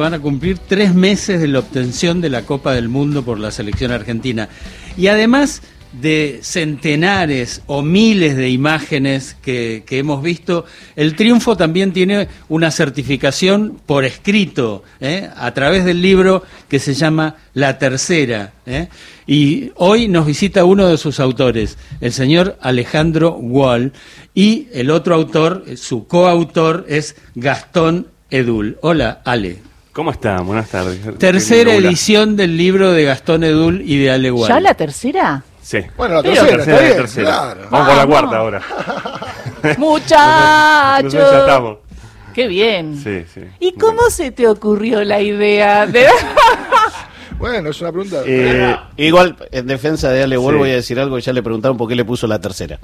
Van a cumplir tres meses de la obtención de la Copa del Mundo por la selección argentina. Y además de centenares o miles de imágenes que, hemos visto, el triunfo también tiene una certificación por escrito ¿eh? a través del libro que se llama La Tercera. ¿eh? Y hoy nos visita uno de sus autores, el señor Alejandro Wall, y el otro autor, su coautor, es Gastón Edul. Hola, Ale. ¿Cómo está? Buenas tardes. Tercera edición del libro de Gastón Edul y de Ale Wall. ¿Ya la tercera? Sí. Bueno, la tercera, tercera, está tercera. Vamos por la cuarta ahora. Muchachos. ya estamos. Qué bien. Sí, sí. ¿Y cómo se te ocurrió la idea de... bueno, es una pregunta. Eh, igual, en defensa de Ale Wall voy a decir algo. Ya le preguntaron por qué le puso la tercera.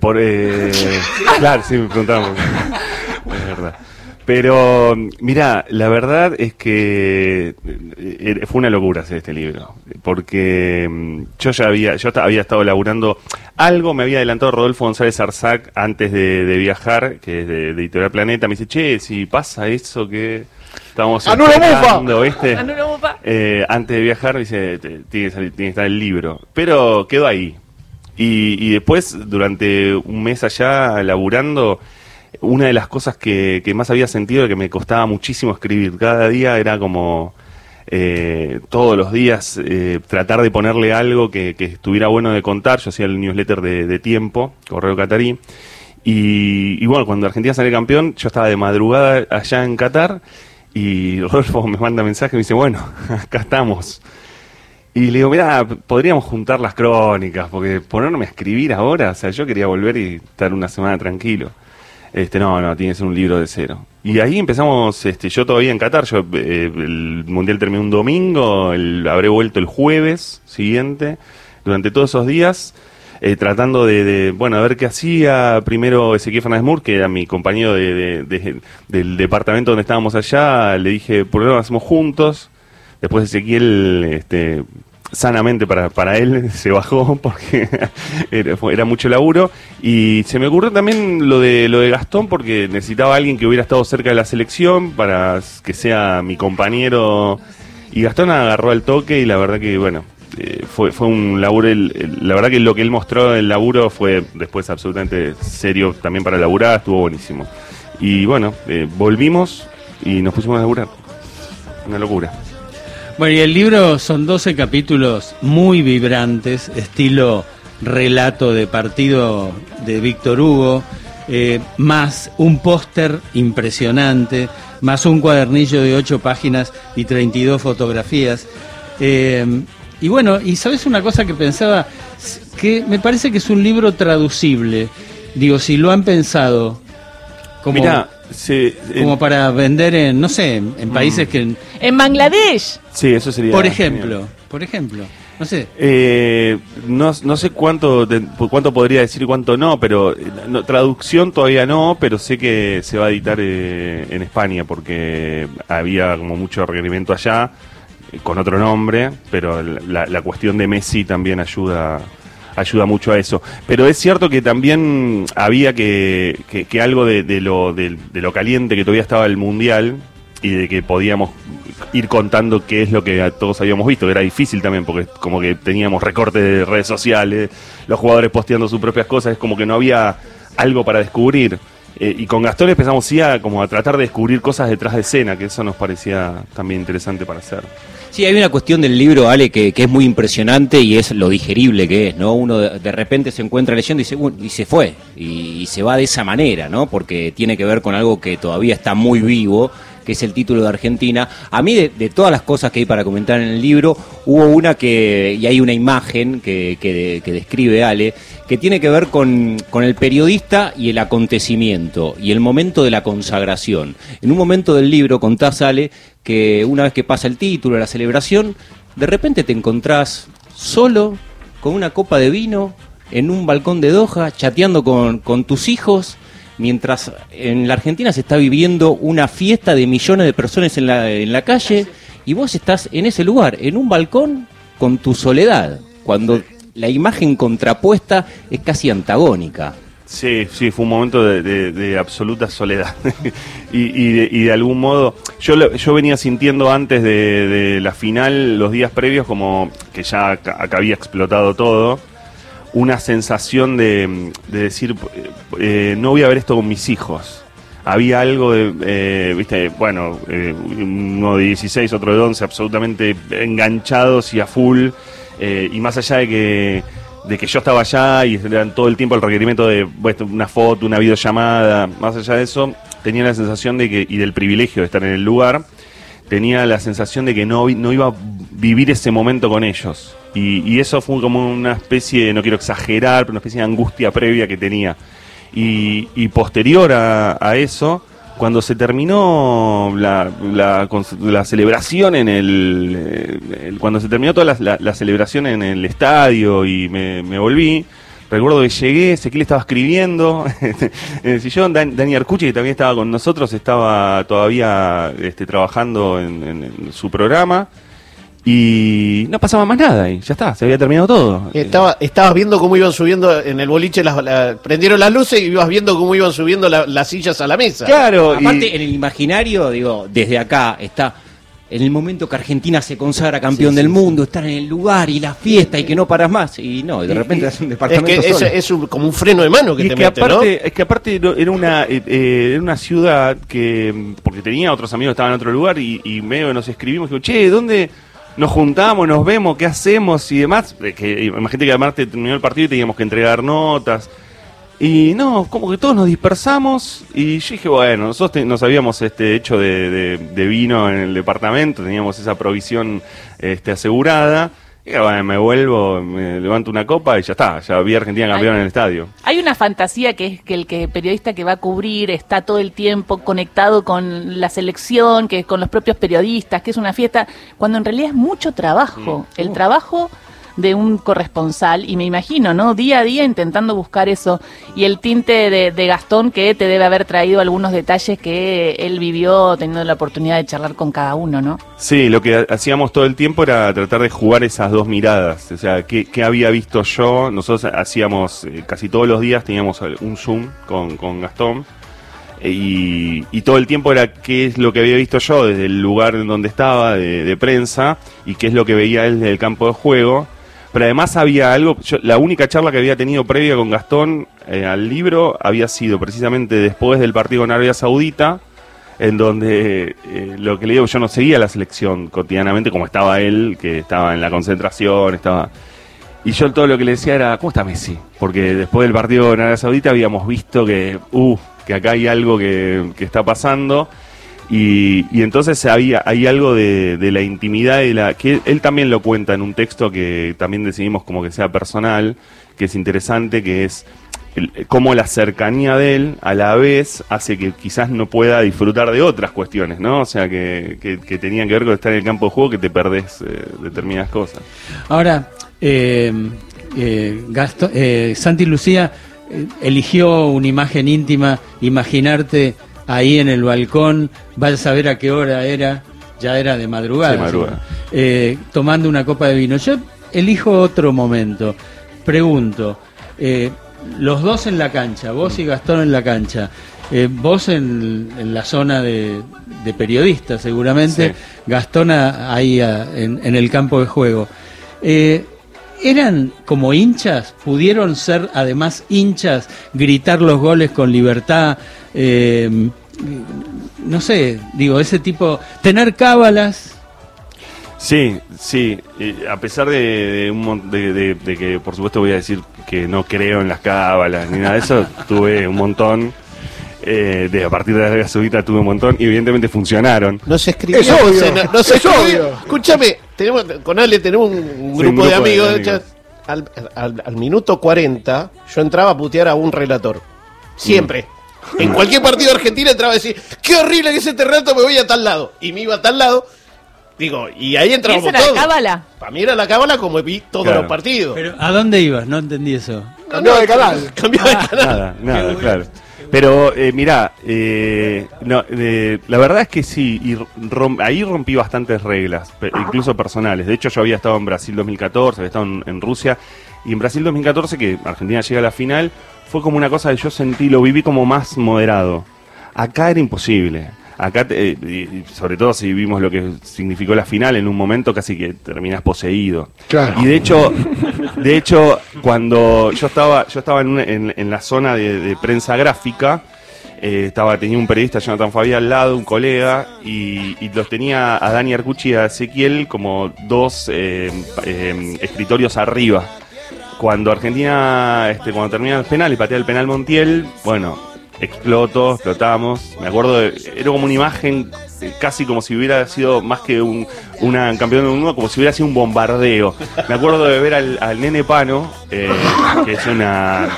por, eh... claro, sí, me preguntaron. es verdad. Pero, mira, la verdad es que eh, fue una locura hacer este libro, porque mm, yo ya había, yo había estado laburando algo, me había adelantado Rodolfo González Arzac antes de, viajar, que es de, Editorial Planeta, me dice, che, si pasa eso que estamos esperando, ¿viste? Eh, antes de viajar, dice, tiene que, tiene que estar el libro, pero quedó ahí. Y, y después, durante un mes allá laburando, una de las cosas que, más había sentido que me costaba muchísimo escribir. Cada día era como eh, todos los días eh, tratar de ponerle algo que, estuviera bueno de contar. Yo hacía el newsletter de, Tiempo, Correo Catarí. Y, bueno, cuando Argentina sale campeón, yo estaba de madrugada allá en Qatar y Rodolfo me manda mensaje y me dice, bueno, acá estamos. Y le digo, mira, podríamos juntar las crónicas, porque ponerme a escribir ahora, o sea, yo quería volver y estar una semana tranquilo. Este, no, no, tiene que ser un libro de cero. Y ahí empezamos, este, yo todavía en Qatar, yo, eh, el mundial terminó un domingo, el, habré vuelto el jueves siguiente, durante todos esos días, eh, tratando de, bueno, a ver qué hacía primero Ezequiel Fernández Mur, que era mi compañero de, del departamento donde estábamos allá, le dije, ¿por lo hacemos juntos? Después Ezequiel, este, sanamente para, para él, se bajó porque era, mucho laburo. Y se me ocurrió también lo de, lo de Gastón porque necesitaba alguien que hubiera estado cerca de la selección para que sea mi compañero. Y Gastón agarró el toque y la verdad que, bueno, eh, fue, fue un laburo. la verdad que lo que él mostró en el laburo fue después absolutamente serio también para laburar, estuvo buenísimo. Y bueno, eh, volvimos y nos pusimos a laburar. Una locura. Bueno, y el libro son 12 capítulos muy vibrantes, estilo relato de partido de Víctor Hugo, eh, más un póster impresionante, más un cuadernillo de 8 páginas y 32 fotografías. Eh, y bueno, y sabes una cosa que pensaba, que me parece que es un libro traducible. Digo, si lo han pensado como... Como para vender en, no sé, en, países mm. que... En Bangladesh. Sí, eso sería... Por ejemplo, por ejemplo. No sé. Eh, no, no, sé cuánto cuánto podría decir y cuánto no, pero traducción todavía no, pero sé que se va a editar eh, en España porque había como mucho requerimiento allá eh, con otro nombre, pero la, la cuestión de Messi también ayuda ayuda mucho a eso. Pero es cierto que también había que, que, algo de, lo, de, lo caliente que todavía estaba el Mundial y de que podíamos ir contando qué es lo que todos habíamos visto, era difícil también, porque como que teníamos recortes de redes sociales, los jugadores posteando sus propias cosas, es como que no había algo para descubrir. Eh, y con Gastón empezamos sí a, como a tratar de descubrir cosas detrás de escena, que eso nos parecía también interesante para hacer. Sí, hay una cuestión del libro, Ale, que, es muy impresionante y es lo digerible que es, ¿no? Uno de, repente se encuentra leyendo y, dice, y se fue, y, se va de esa manera, ¿no? Porque tiene que ver con algo que todavía está muy vivo, que es el título de Argentina. A mí, de, todas las cosas que hay para comentar en el libro, hubo una que, y hay una imagen que, que, describe Ale, que tiene que ver con, con, el periodista y el acontecimiento, y el momento de la consagración. En un momento del libro contás, Ale, que una vez que pasa el título, la celebración, de repente te encontrás solo, con una copa de vino, en un balcón de Doha, chateando con, con tus hijos, mientras en la Argentina se está viviendo una fiesta de millones de personas en la, en la calle, y vos estás en ese lugar, en un balcón, con tu soledad, cuando la imagen contrapuesta es casi antagónica. Sí, sí, fue un momento de, absoluta soledad. y, de, algún modo, yo, yo venía sintiendo antes de, de la final, los días previos, como que ya acá, acá había explotado todo, una sensación de, de decir, eh, no voy a ver esto con mis hijos. Había algo de, eh, viste, bueno, eh, uno de 16, otro de 11, absolutamente enganchados y a full. eh, y más allá de que, de que yo estaba allá y eran todo el tiempo el requerimiento de bueno, una foto, una videollamada, más allá de eso, tenía la sensación de que, y del privilegio de estar en el lugar, tenía la sensación de que no, no iba a vivir ese momento con ellos. Y, y eso fue como una especie, no quiero exagerar, pero una especie de angustia previa que tenía. Y, y posterior a, a eso, cuando se terminó la, la, la celebración en el, eh, el- Cuando se terminó toda la, la- celebración en el estadio y me volví, recuerdo que llegué, Ezequiel estaba escribiendo en el sillón, Dan- Dani Arcucci, que también estaba con nosotros, estaba todavía este, trabajando en, en- en su programa. Y no pasaba más nada y ya está, se había terminado todo. Estaba, estabas viendo cómo iban subiendo en el boliche, las, la- prendieron las luces y ibas viendo cómo iban subiendo la- las sillas a la mesa. Claro, y- Aparte, en el imaginario, digo, desde acá está en el momento que Argentina se consagra campeón del mundo, estar en el lugar y la fiesta y que no paras más. Y no, y de repente es un Es departamento que es, solo. es un- como un freno de mano que Y te es que mete, ¿no? aparte, es que aparte era una eh, eh, era una ciudad que porque tenía otros amigos que estaban en otro lugar y, y medio que nos escribimos digo, che, ¿dónde nos juntamos, nos vemos, qué hacemos y demás? Que imagínate que además te- terminó el partido y teníamos que entregar notas. Y no, como que todos nos dispersamos y yo dije, bueno, nosotros te- nos habíamos este, hecho de, de- de vino en el departamento, teníamos esa provisión este, asegurada. Y bueno, me vuelvo, me levanto una copa y ya está, ya vi a Argentina campeón en el estadio. Hay una fantasía que es que el que periodista que va a cubrir está todo el tiempo conectado con la selección, que con los propios periodistas, que es una fiesta, cuando en realidad es mucho trabajo. El trabajo de un corresponsal y me imagino, ¿no? Día a día intentando buscar eso y el tinte de, Gastón que te debe haber traído algunos detalles que él vivió teniendo la oportunidad de charlar con cada uno, ¿no? Sí, lo que ha- hacíamos todo el tiempo era tratar de jugar esas dos miradas. O sea, ¿qué, qué había visto yo? Nosotros hacíamos eh, casi todos los días, teníamos un Zoom con, con Gastón. eh, Y, y todo el tiempo era qué es lo que había visto yo desde el lugar en donde estaba, de, de prensa, y qué es lo que veía él desde el campo de juego. Pero además había algo, yo- la única charla que había tenido previa con Gastón eh, al libro había sido precisamente después del partido con Arabia Saudita, en donde eh, lo que le digo, yo no seguía la selección cotidianamente como estaba él, que estaba en la concentración, estaba... Y yo todo lo que le decía era, ¿cómo está Messi? Porque después del partido en Arabia Saudita habíamos visto que, uh, que acá hay algo que, que está pasando. Y, y entonces había, hay algo de, de la intimidad y la que él, también lo cuenta en un texto que también decidimos como que sea personal, que es interesante, que es cómo la cercanía de él a la vez hace que quizás no pueda disfrutar de otras cuestiones, ¿no? O sea, que, que, tenían que ver con estar en el campo de juego que te perdés eh, determinadas cosas. Ahora, eh, eh, Gasto- eh, Santi Lucía eligió una imagen íntima, imaginarte ahí en el balcón, vaya a saber a qué hora era, ya era de madrugada, De madrugada. eh, tomando una copa de vino. Yo elijo otro momento, pregunto, eh, los dos en la cancha, vos y Gastón en la cancha, eh, vos en, en la zona de, de periodistas seguramente, Sí. Gastón a- ahí a- en, en el campo de juego. Eh, ¿Eran como hinchas? ¿Pudieron ser además hinchas, gritar los goles con libertad? Eh, no sé, digo, ese tipo, tener cábalas. Sí, sí, eh, a pesar de, de un de- de- de que por supuesto voy a decir que no creo en las cábalas ni nada de eso, tuve un montón. eh, de a partir de la Saudita tuve un montón y evidentemente funcionaron. No se escribió. Es obvio, no se- no se es escribió. obvio. Escúchame, tenemos, con Ale tenemos un, un Sí, un grupo, de amigos. al, al- al minuto 40, yo entraba a putear a un relator. Siempre. Mm. En cualquier partido de Argentina entraba a decir, qué horrible que es este relato, me voy a tal lado. Y me iba a tal lado. Digo, y ahí ¿Y entrábamos esa era la todos. cábala? Para mí era la cábala como vi todos Claro. los partidos. Pero ¿a dónde ibas? No entendí eso. Cambió de canal. Cambió de canal. Nada, nada, claro. Pero eh, mirá, eh, no, eh, la verdad es que sí, y rom- ahí rompí bastantes reglas, pe- incluso personales. De hecho, yo había estado en Brasil 2014, había estado en, en Rusia, y en Brasil 2014, que Argentina llega a la final, fue como una cosa que yo sentí, lo viví como más moderado. Acá era imposible. Acá, te- eh, y sobre todo si vimos lo que significó la final, en un momento casi que terminás poseído. Claro. Y de hecho, de hecho, cuando yo estaba, yo estaba en, una- en- en la zona de, de prensa gráfica, eh, estaba, tenía un periodista, Jonathan Fabián, al lado, un colega, y, y los tenía a Dani Arcucci y a Ezequiel como dos eh, eh, escritorios arriba. Cuando Argentina, este, cuando termina el penal y patea el penal Montiel, bueno, explotó, explotamos. Me acuerdo, de- era como una imagen eh, casi como si hubiera sido más que un una campeón del mundo, como si hubiera sido un bombardeo. Me acuerdo de ver al, al nene Pano, eh, que es una,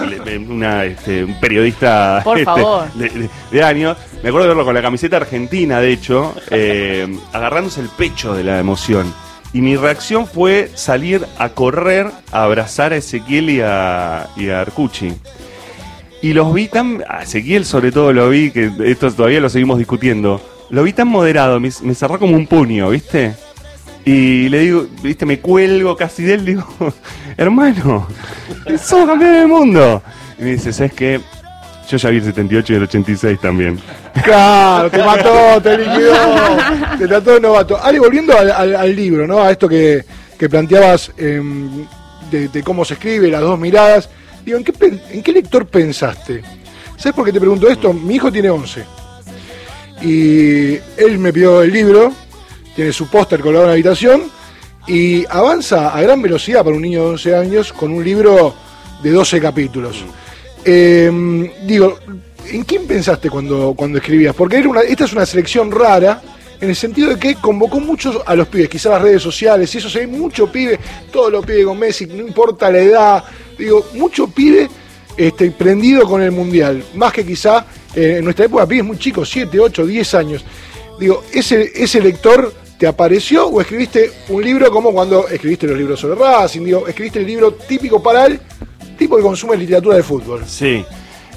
una, este, un periodista Por este, favor. de, de- de años. Me acuerdo de verlo con la camiseta argentina, de hecho, eh, agarrándose el pecho de la emoción. Y mi reacción fue salir a correr a abrazar a Ezequiel y a, y a Arcucci. Y los vi tan. A Ezequiel, sobre todo, lo vi, que esto todavía lo seguimos discutiendo. Lo vi tan moderado, me, cerró como un puño, ¿viste? Y le digo, ¿viste? Me cuelgo casi de él, digo, hermano, sos campeón del mundo. Y me dice, ¿sabes qué? Yo ya vi el 78 y el 86 también. Claro, te mató, te liquidó, te trató de novato. Ale, volviendo al, libro, ¿no? A esto que, que planteabas em, de, cómo se escribe, las dos miradas. Digo, ¿en qué, ¿en qué lector pensaste? ¿Sabes por qué te pregunto esto? Mi hijo tiene 11. Y él me pidió el libro, tiene su póster colgado en la habitación y avanza a gran velocidad para un niño de 11 años con un libro de 12 capítulos. Eh, digo, ¿en quién pensaste cuando, cuando escribías? Porque era una, esta es una selección rara en el sentido de que convocó muchos a los pibes, quizás las redes sociales, y eso se ve mucho pibe, todos los pibes con Messi, no importa la edad, digo, mucho pibe este, prendido con el mundial, más que quizá eh, en nuestra época pibes muy chicos, 7, 8, 10 años. Digo, ¿ese, ¿ese lector te apareció o escribiste un libro como cuando escribiste los libros sobre Racing? Digo, escribiste el libro típico para el tipo que consume literatura de fútbol. Sí.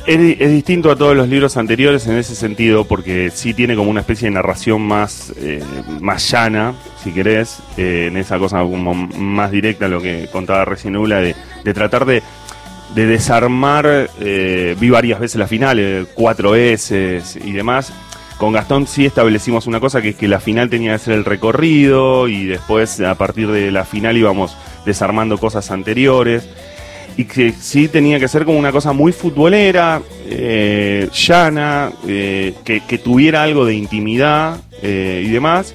Es, di- es distinto a todos los libros anteriores en ese sentido, porque sí tiene como una especie de narración más, eh, más llana, si querés, eh, en esa cosa como más directa, lo que contaba recién Ula, de, de tratar de, de desarmar, eh, vi varias veces la final, cuatro veces y demás. Con Gastón sí establecimos una cosa que es que la final tenía que ser el recorrido y después a partir de la final íbamos desarmando cosas anteriores y que sí tenía que ser como una cosa muy futbolera, eh, llana, eh, que, que tuviera algo de intimidad eh, y demás,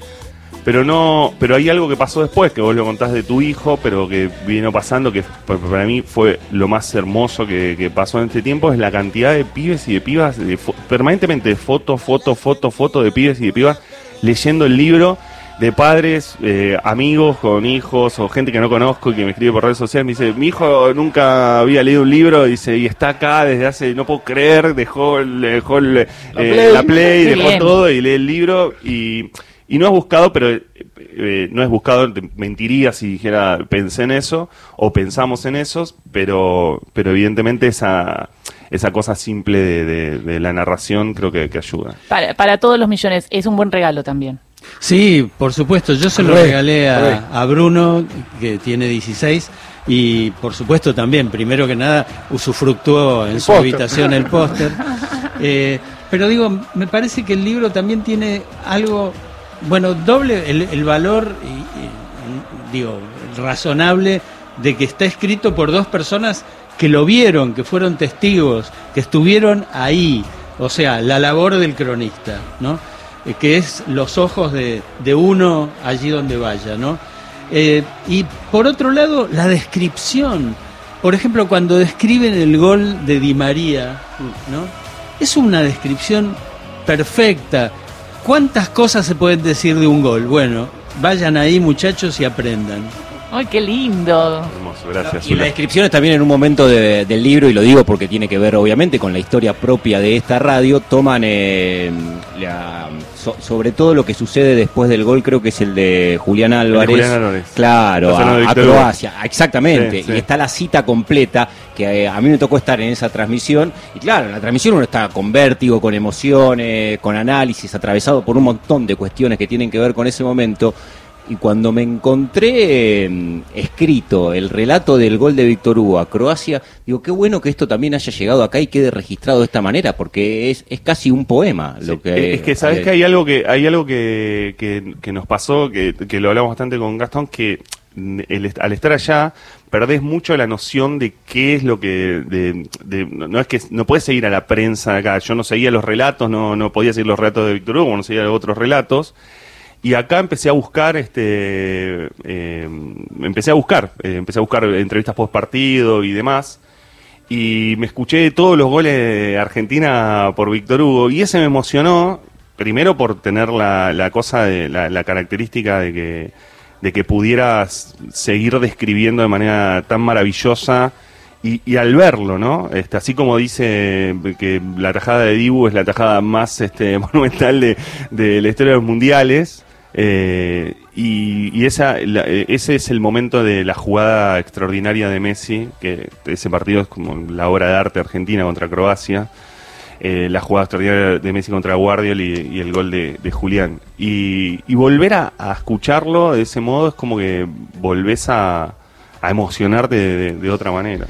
pero no, pero hay algo que pasó después, que vos lo contás de tu hijo, pero que vino pasando, que pa- para mí fue lo más hermoso que, que pasó en este tiempo, es la cantidad de pibes y de pibas, de permanentemente de fotos, fotos, fotos, fotos de pibes y de pibas leyendo el libro de padres, eh, amigos con hijos o gente que no conozco y que me escribe por redes sociales, me dice, mi hijo nunca había leído un libro, dice, y está acá desde hace, no puedo creer, dejó, dejó el, eh, Play. la play, Qué dejó bien. todo y lee el libro y, y no es buscado, pero eh, eh, no es buscado, mentiría si dijera pensé en eso o pensamos en esos, pero, pero evidentemente esa, esa cosa simple de, de- de la narración creo que, que ayuda. Para, para todos los millones, es un buen regalo también. Sí, por supuesto. Yo se lo Re, regalé re. a, a Bruno, que tiene 16, y por supuesto también, primero que nada, usufructuó en El su póster. habitación el póster. Eh, pero digo, me parece que el libro también tiene algo, bueno, doble el, el valor, y- y, digo, razonable de que está escrito por dos personas que lo vieron, que fueron testigos, que estuvieron ahí. O sea, la labor del cronista, ¿no? Eh, que es los ojos de, de uno allí donde vaya, ¿no? Eh, y por otro lado, la descripción. Por ejemplo, cuando describen el gol de Di María, ¿no? Es una descripción perfecta. ¿Cuántas cosas se pueden decir de un gol? Bueno, vayan ahí muchachos y aprendan. ¡Ay, qué lindo! Hermoso, gracias. Y las Zula. descripciones también en un momento de- del libro, y lo digo porque tiene que ver obviamente con la historia propia de esta radio, toman eh, la- so- sobre todo lo que sucede después del gol, creo que es el de Julián Álvarez. Julián Álvarez. Claro, a. Croacia, exactamente. Sí, sí. Y está la cita completa, que eh, a mí me tocó estar en esa transmisión. Y claro, en la transmisión uno está con vértigo, con emociones, con análisis, atravesado por un montón de cuestiones que tienen que ver con ese momento. Y cuando me encontré eh, escrito el relato del gol de Víctor Hugo a Croacia, digo, qué bueno que esto también haya llegado acá y quede registrado de esta manera, porque es, es casi un poema lo que... es que sabes que hay algo que hay algo que, que, que nos pasó, que, que lo hablamos bastante con Gastón, que el al estar allá perdés mucho la noción de qué es lo que de, de- no no es que no puedes seguir a la prensa acá. Yo no seguía los relatos no no podía seguir los relatos de Víctor Hugo no seguía otros relatos y acá empecé a buscar este eh, empecé a buscar eh, empecé a buscar entrevistas post partido y demás y me escuché todos los goles de Argentina por Víctor Hugo y ese me emocionó primero por tener la, la cosa de la, la característica de que de que pudieras seguir describiendo de manera tan maravillosa y, y al verlo, ¿no? Este, así como dice que la tajada de Dibu es la tajada más este, monumental de, de la historia de los mundiales, eh, y, esa, eh, ese es el momento de la jugada extraordinaria de Messi, que ese partido es como la obra de arte argentina contra Croacia, eh, la jugada extraordinaria de Messi contra Guardiol y, el gol de, Julián. Y, y volver a, escucharlo de ese modo es como que volvés a, a emocionarte de otra manera.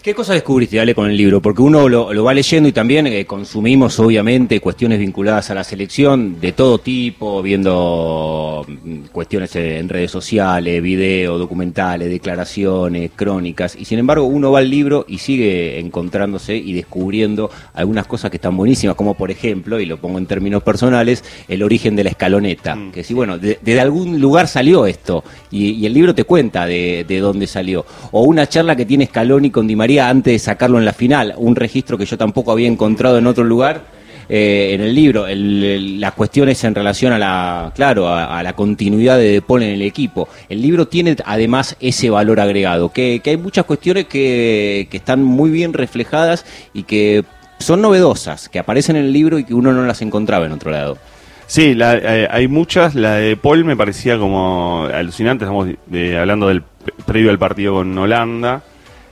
¿Qué cosa descubriste, Ale, con el libro? Porque uno lo, lo va leyendo y también eh, consumimos, obviamente, cuestiones vinculadas a la selección de todo tipo, viendo mm, cuestiones en redes sociales, videos, documentales, declaraciones, crónicas. Y sin embargo, uno va al libro y sigue encontrándose y descubriendo algunas cosas que están buenísimas, como por ejemplo, y lo pongo en términos personales, el origen de la escaloneta. Mm. Que sí, bueno, de, de algún lugar salió esto. Y, y el libro te cuenta de, de dónde salió. O una charla que tiene Scaloni con Di María antes de sacarlo en la final. Un registro que yo tampoco había encontrado en otro lugar. eh, en el libro, el- el- las cuestiones en relación a la, claro, a, la continuidad de De Paul en el equipo. El libro tiene además ese valor agregado, que, hay muchas cuestiones que, que están muy bien reflejadas y que son novedosas, que aparecen en el libro y que uno no las encontraba en otro lado. Sí, la- eh, hay muchas. La de Paul me parecía como alucinante. Estamos eh, hablando del previo al partido con Holanda,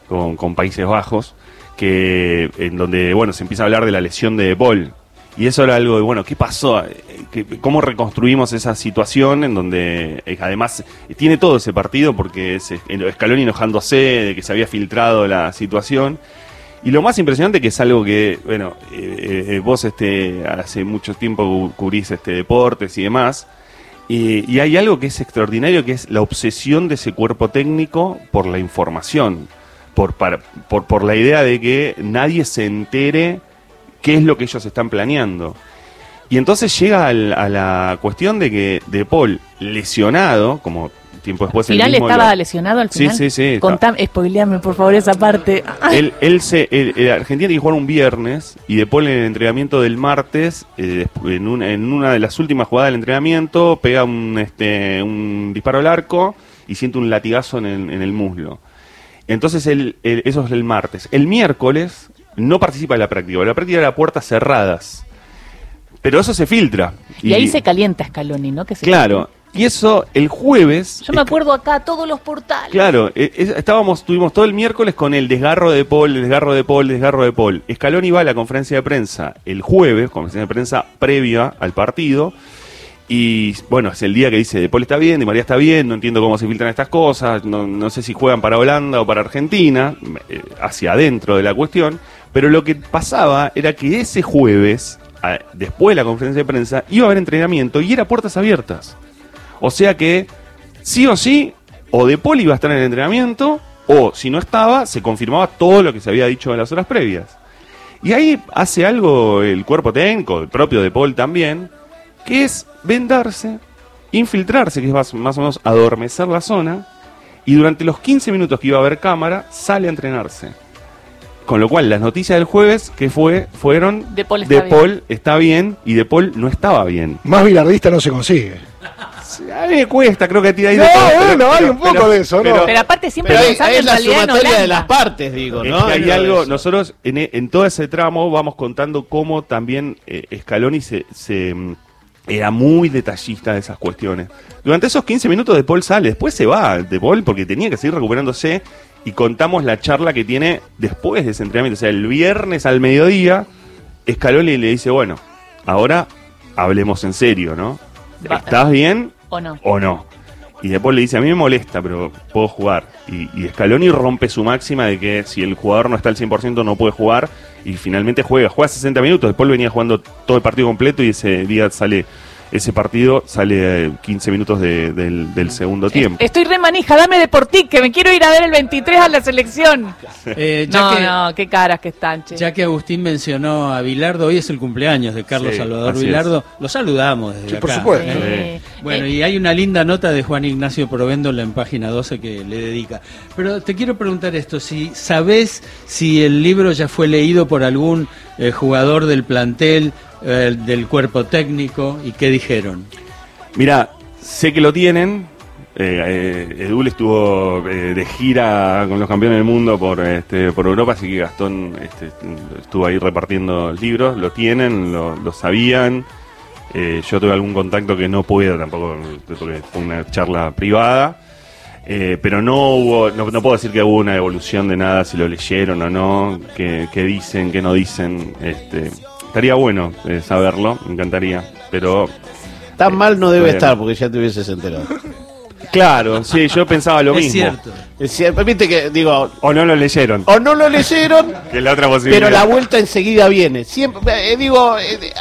con, con Países Bajos, que en donde bueno se empieza a hablar de la lesión de Paul. Y eso era algo de, bueno, ¿qué pasó? Eh, ¿Qué- ¿Cómo reconstruimos esa situación en donde eh, además eh, tiene todo ese partido porque es eh, Scaloni enojándose de que se había filtrado la situación? Y lo más impresionante que es algo que, bueno, eh, eh, vos este, hace mucho tiempo cu- cubrís este, deportes y demás, y hay algo que es extraordinario, que es la obsesión de ese cuerpo técnico por la información, por, para- por, por la idea de que nadie se entere qué es lo que ellos están planeando. Y entonces llega al- a la cuestión de que De Paul, lesionado, como tiempo después... él ¿Final mismo estaba lo- lesionado al Sí, final? sí, sí. Contame, spoileame por favor esa parte. él, él se, él- el Argentina tiene que jugar un viernes y De Paul en el entrenamiento del martes, eh, en, una, en una de las últimas jugadas del entrenamiento, pega un, este, un disparo al arco y siente un latigazo en el, en el muslo. Entonces él- él- eso es el martes. El miércoles no participa de la práctica, la práctica era a puertas cerradas. Pero eso se filtra. Y, ahí se calienta Scaloni, ¿no? Que se Claro. Y eso el jueves... Yo me acuerdo acá todos los portales. Claro, eh, es- estábamos, tuvimos todo el miércoles con el desgarro de Paul, el desgarro de Paul, el desgarro de Paul. Scaloni va a la conferencia de prensa el jueves, conferencia de prensa previa al partido. Y bueno, es el día que dice, Paul está bien, de María está bien, no entiendo cómo se filtran estas cosas, no, no sé si juegan para Holanda o para Argentina, eh, hacia adentro de la cuestión. Pero lo que pasaba era que ese jueves, después de la conferencia de prensa, iba a haber entrenamiento y era puertas abiertas. O sea que, sí o sí, o De Paul iba a estar en el entrenamiento, o si no estaba, se confirmaba todo lo que se había dicho en las horas previas. Y ahí hace algo el cuerpo técnico, el propio De Paul también, que es vendarse, infiltrarse, que es más, más o menos adormecer la zona, y durante los 15 minutos que iba a haber cámara, sale a entrenarse. Con lo cual, las noticias del jueves que fue fueron De Paul está De bien. Paul está bien y De Paul no estaba bien. Más bilardista no se consigue. A mí me cuesta, creo que a ti hay de No, todo, pero- bueno, hay pero- un poco pero- de eso, ¿no? pero- Pero aparte siempre Pero ahí, pensando ahí es en la realidad en sumatoria de Holanda. las partes, digo, Es ¿no? que hay algo, nosotros en, en todo ese tramo vamos contando cómo también eh, Scaloni se, se, mm, era muy detallista de esas cuestiones. Durante esos 15 minutos de Paul sale, después se va de Paul porque tenía que seguir recuperándose y contamos la charla que tiene después de ese entrenamiento. O sea, el viernes al mediodía, Scaloni le dice, bueno, ahora hablemos en serio, ¿no? ¿Estás bien ¿O no? o no? Y después le dice, a mí me molesta, pero puedo jugar. Y, y Scaloni rompe su máxima de que si el jugador no está al 100% no puede jugar. Y finalmente juega. Juega 60 minutos. Después venía jugando todo el partido completo y ese día sale ese partido sale eh, 15 minutos de- del, del segundo tiempo. Estoy re manija, dame Deportic, que me quiero ir a ver el 23 a la selección. Eh, ya No, que- no, qué caras que están, che. Ya que Agustín mencionó a Bilardo, hoy es el cumpleaños de Carlos Sí, Salvador así Bilardo. Lo saludamos desde Sí, acá. por supuesto. ¿eh? Eh, Bueno, eh, y hay una linda nota de Juan Ignacio Provéndola en página 12 que le dedica. Pero te quiero preguntar esto, si sabes si el libro ya fue leído por algún eh, jugador del plantel, eh, del cuerpo técnico, y qué dijeron. Mira, sé que lo tienen. Eh, eh, Edul estuvo eh, de gira con los campeones del mundo por este, por Europa, así que Gastón este, estuvo ahí repartiendo libros. Lo tienen, lo, sabían. Yo tuve algún contacto que no puedo tampoco, porque fue una charla privada. Eh, pero no hubo, no, puedo decir que hubo una evolución de nada, si lo leyeron o no, qué qué dicen, qué no dicen. Este, estaría bueno eh, saberlo, me encantaría. Pero Tan mal no debe Bueno. estar porque ya te hubieses enterado. Claro, sí, yo pensaba lo es mismo. cierto. Es cierto, Viste que, digo, O no lo leyeron, o no lo leyeron, que es la otra posibilidad. pero la vuelta enseguida viene. Siempre, eh, digo, eh,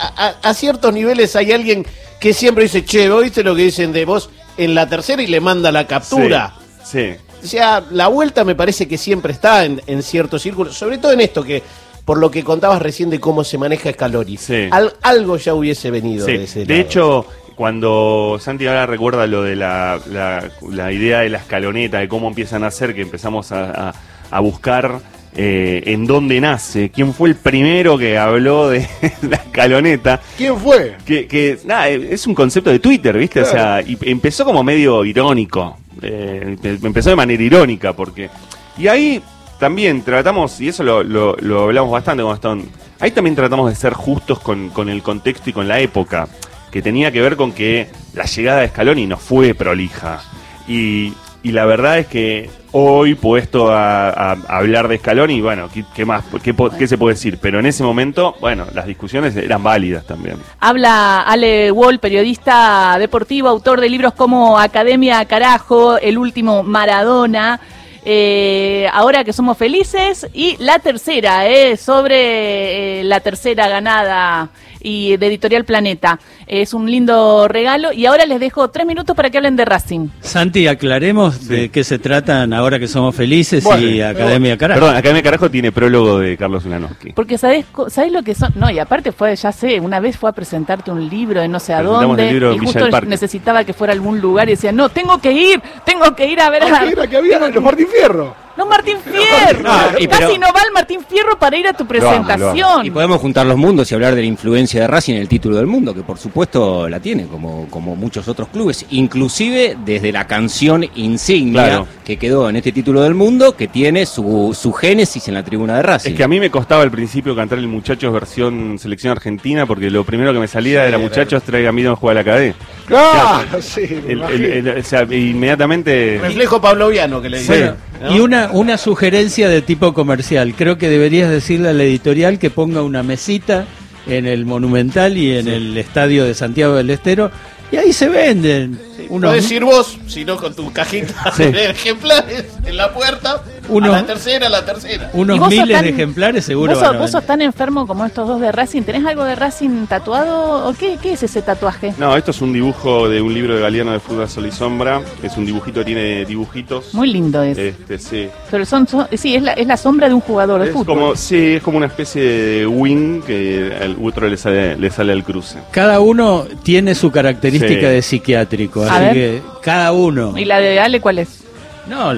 a, ciertos niveles hay alguien que siempre dice, che, ¿oíste lo que dicen de vos en la tercera y le manda la captura? Sí, O sea, la vuelta me parece que siempre está en, en ciertos círculos, sobre todo en esto que, por lo que contabas recién de cómo se maneja Scaloni. Sí. Al- algo ya hubiese venido sí. de ese De lado. hecho, cuando Santi ahora recuerda lo de la, la- la idea de la escaloneta, de cómo empiezan a hacer, que empezamos a, a- a buscar eh, en dónde nace, quién fue el primero que habló de la escaloneta. ¿Quién fue? Que, que, nada, es un concepto de Twitter, ¿viste? O sea, y empezó como medio irónico. eh, empezó de manera irónica, porque. Y ahí también tratamos, y eso lo, lo- hablamos bastante con Gastón, ahí también tratamos de ser justos con, con el contexto y con la época, que tenía que ver con que la llegada de Scaloni no fue prolija. Y, y la verdad es que hoy, puesto a, a- hablar de Scaloni, bueno, ¿qué, más? ¿Qué, qué se puede decir? Pero en ese momento, bueno, las discusiones eran válidas también. Habla Ale Wall, periodista deportivo, autor de libros como Academia Carajo, El último Maradona. Eh, ahora que somos felices y la tercera eh, sobre eh, la tercera ganada y de Editorial Planeta es un lindo regalo y ahora les dejo tres minutos para que hablen de Racing Santi, aclaremos de qué se tratan ahora que somos felices Bueno, y Academia Carajo. Perdón, Academia Carajo tiene prólogo de Carlos Ulanowski. porque sabes sabes lo que son no y aparte fue ya sé una vez fue a presentarte un libro de no sé a dónde el libro en y Villa justo necesitaba que fuera a algún lugar y decía no tengo que ir tengo que ir a ver a Ah, ¿qué era que había? Los Martín Fierro. No Martín Fierro No, y casi pero- no va el Martín Fierro para ir a tu amo, lo amo. presentación Y podemos juntar los mundos y hablar de la influencia de Racing en el título del mundo, que por supuesto la tiene, como, como muchos otros clubes, inclusive desde la canción insignia Claro. que quedó en este título del mundo, que tiene su, su génesis en la tribuna de Racing. Es que a mí me costaba al principio cantar el Muchachos versión selección argentina porque lo primero que me salía era Muchachos traiga miedo a jugar a la cadena. Claro, sí, me El- el- o sea, inmediatamente. Reflejo pavloviano que le Sí. dicen. ¿no? Y una, una sugerencia de tipo comercial. Creo que deberías decirle a la editorial que ponga una mesita en el Monumental y en el estadio de Santiago del Estero y ahí se venden unos, Podés ir vos, si no con tu cajita Sí. de ejemplares en la puerta, Uno- a la tercera, a la tercera. unos ¿Y vos sos miles tan- de ejemplares seguro. ¿Vos, van sos, a vos sos tan enfermo como estos dos de Racing? ¿Tenés algo de Racing tatuado? ¿O qué, qué es ese tatuaje? No, esto es un dibujo de un libro de Galeano de Fútbol Sol y Sombra. Es un dibujito que tiene dibujitos. Muy lindo es. Este, sí. Pero son, son- sí, es la, es la sombra de un jugador de Es fútbol. como, sí, es como una especie de wing que al otro le sale, le sale al cruce. Cada uno tiene su característica Sí. de psiquiátrico, A así ver. que cada uno. ¿Y la de Ale cuál es? No,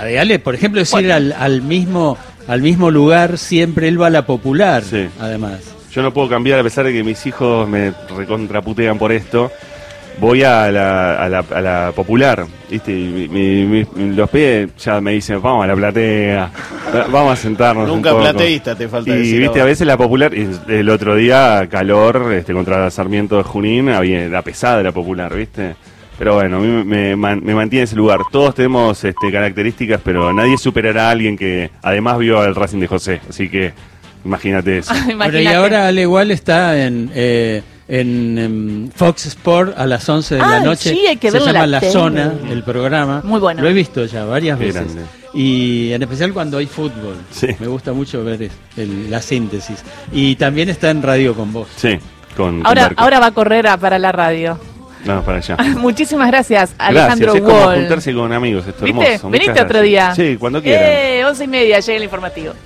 la de Ale, por ejemplo, es ir al, al mismo al mismo lugar siempre él va a la popular, Sí. además. Yo no puedo cambiar a pesar de que mis hijos me recontraputean por esto. Voy a la, a la, a la popular, ¿viste? Y mi- mi- mi- los pies ya me dicen, vamos a la platea, vamos a sentarnos. Nunca un poco". plateísta, te falta Y decir viste, ahora. a veces la popular, y el otro día calor este, contra Sarmiento de Junín, había la pesada la popular, ¿viste? Pero bueno, a mí me, man- me mantiene ese lugar. Todos tenemos este, características, pero nadie superará a alguien que además vio al Racing de José. Así que imagínate eso. Pero y ahora Ale igual está en, eh, en, em, Fox Sport a las 11 de Ah, la noche. sí, hay que Se llama la. Zona, el programa. Muy bueno. Lo he visto ya varias Qué veces. grande. Y en especial cuando hay fútbol. Sí. Me gusta mucho ver el- la síntesis. Y también está en Radio con Vos. Sí, con, Ahora, ahora va a correr a- para la radio. No, para allá. Muchísimas gracias, Alejandro Gracias, es como Wall. juntarse con amigos, esto ¿Viste? hermoso. Veniste otro día. Sí, cuando quieran. Eh, once y media llega el informativo.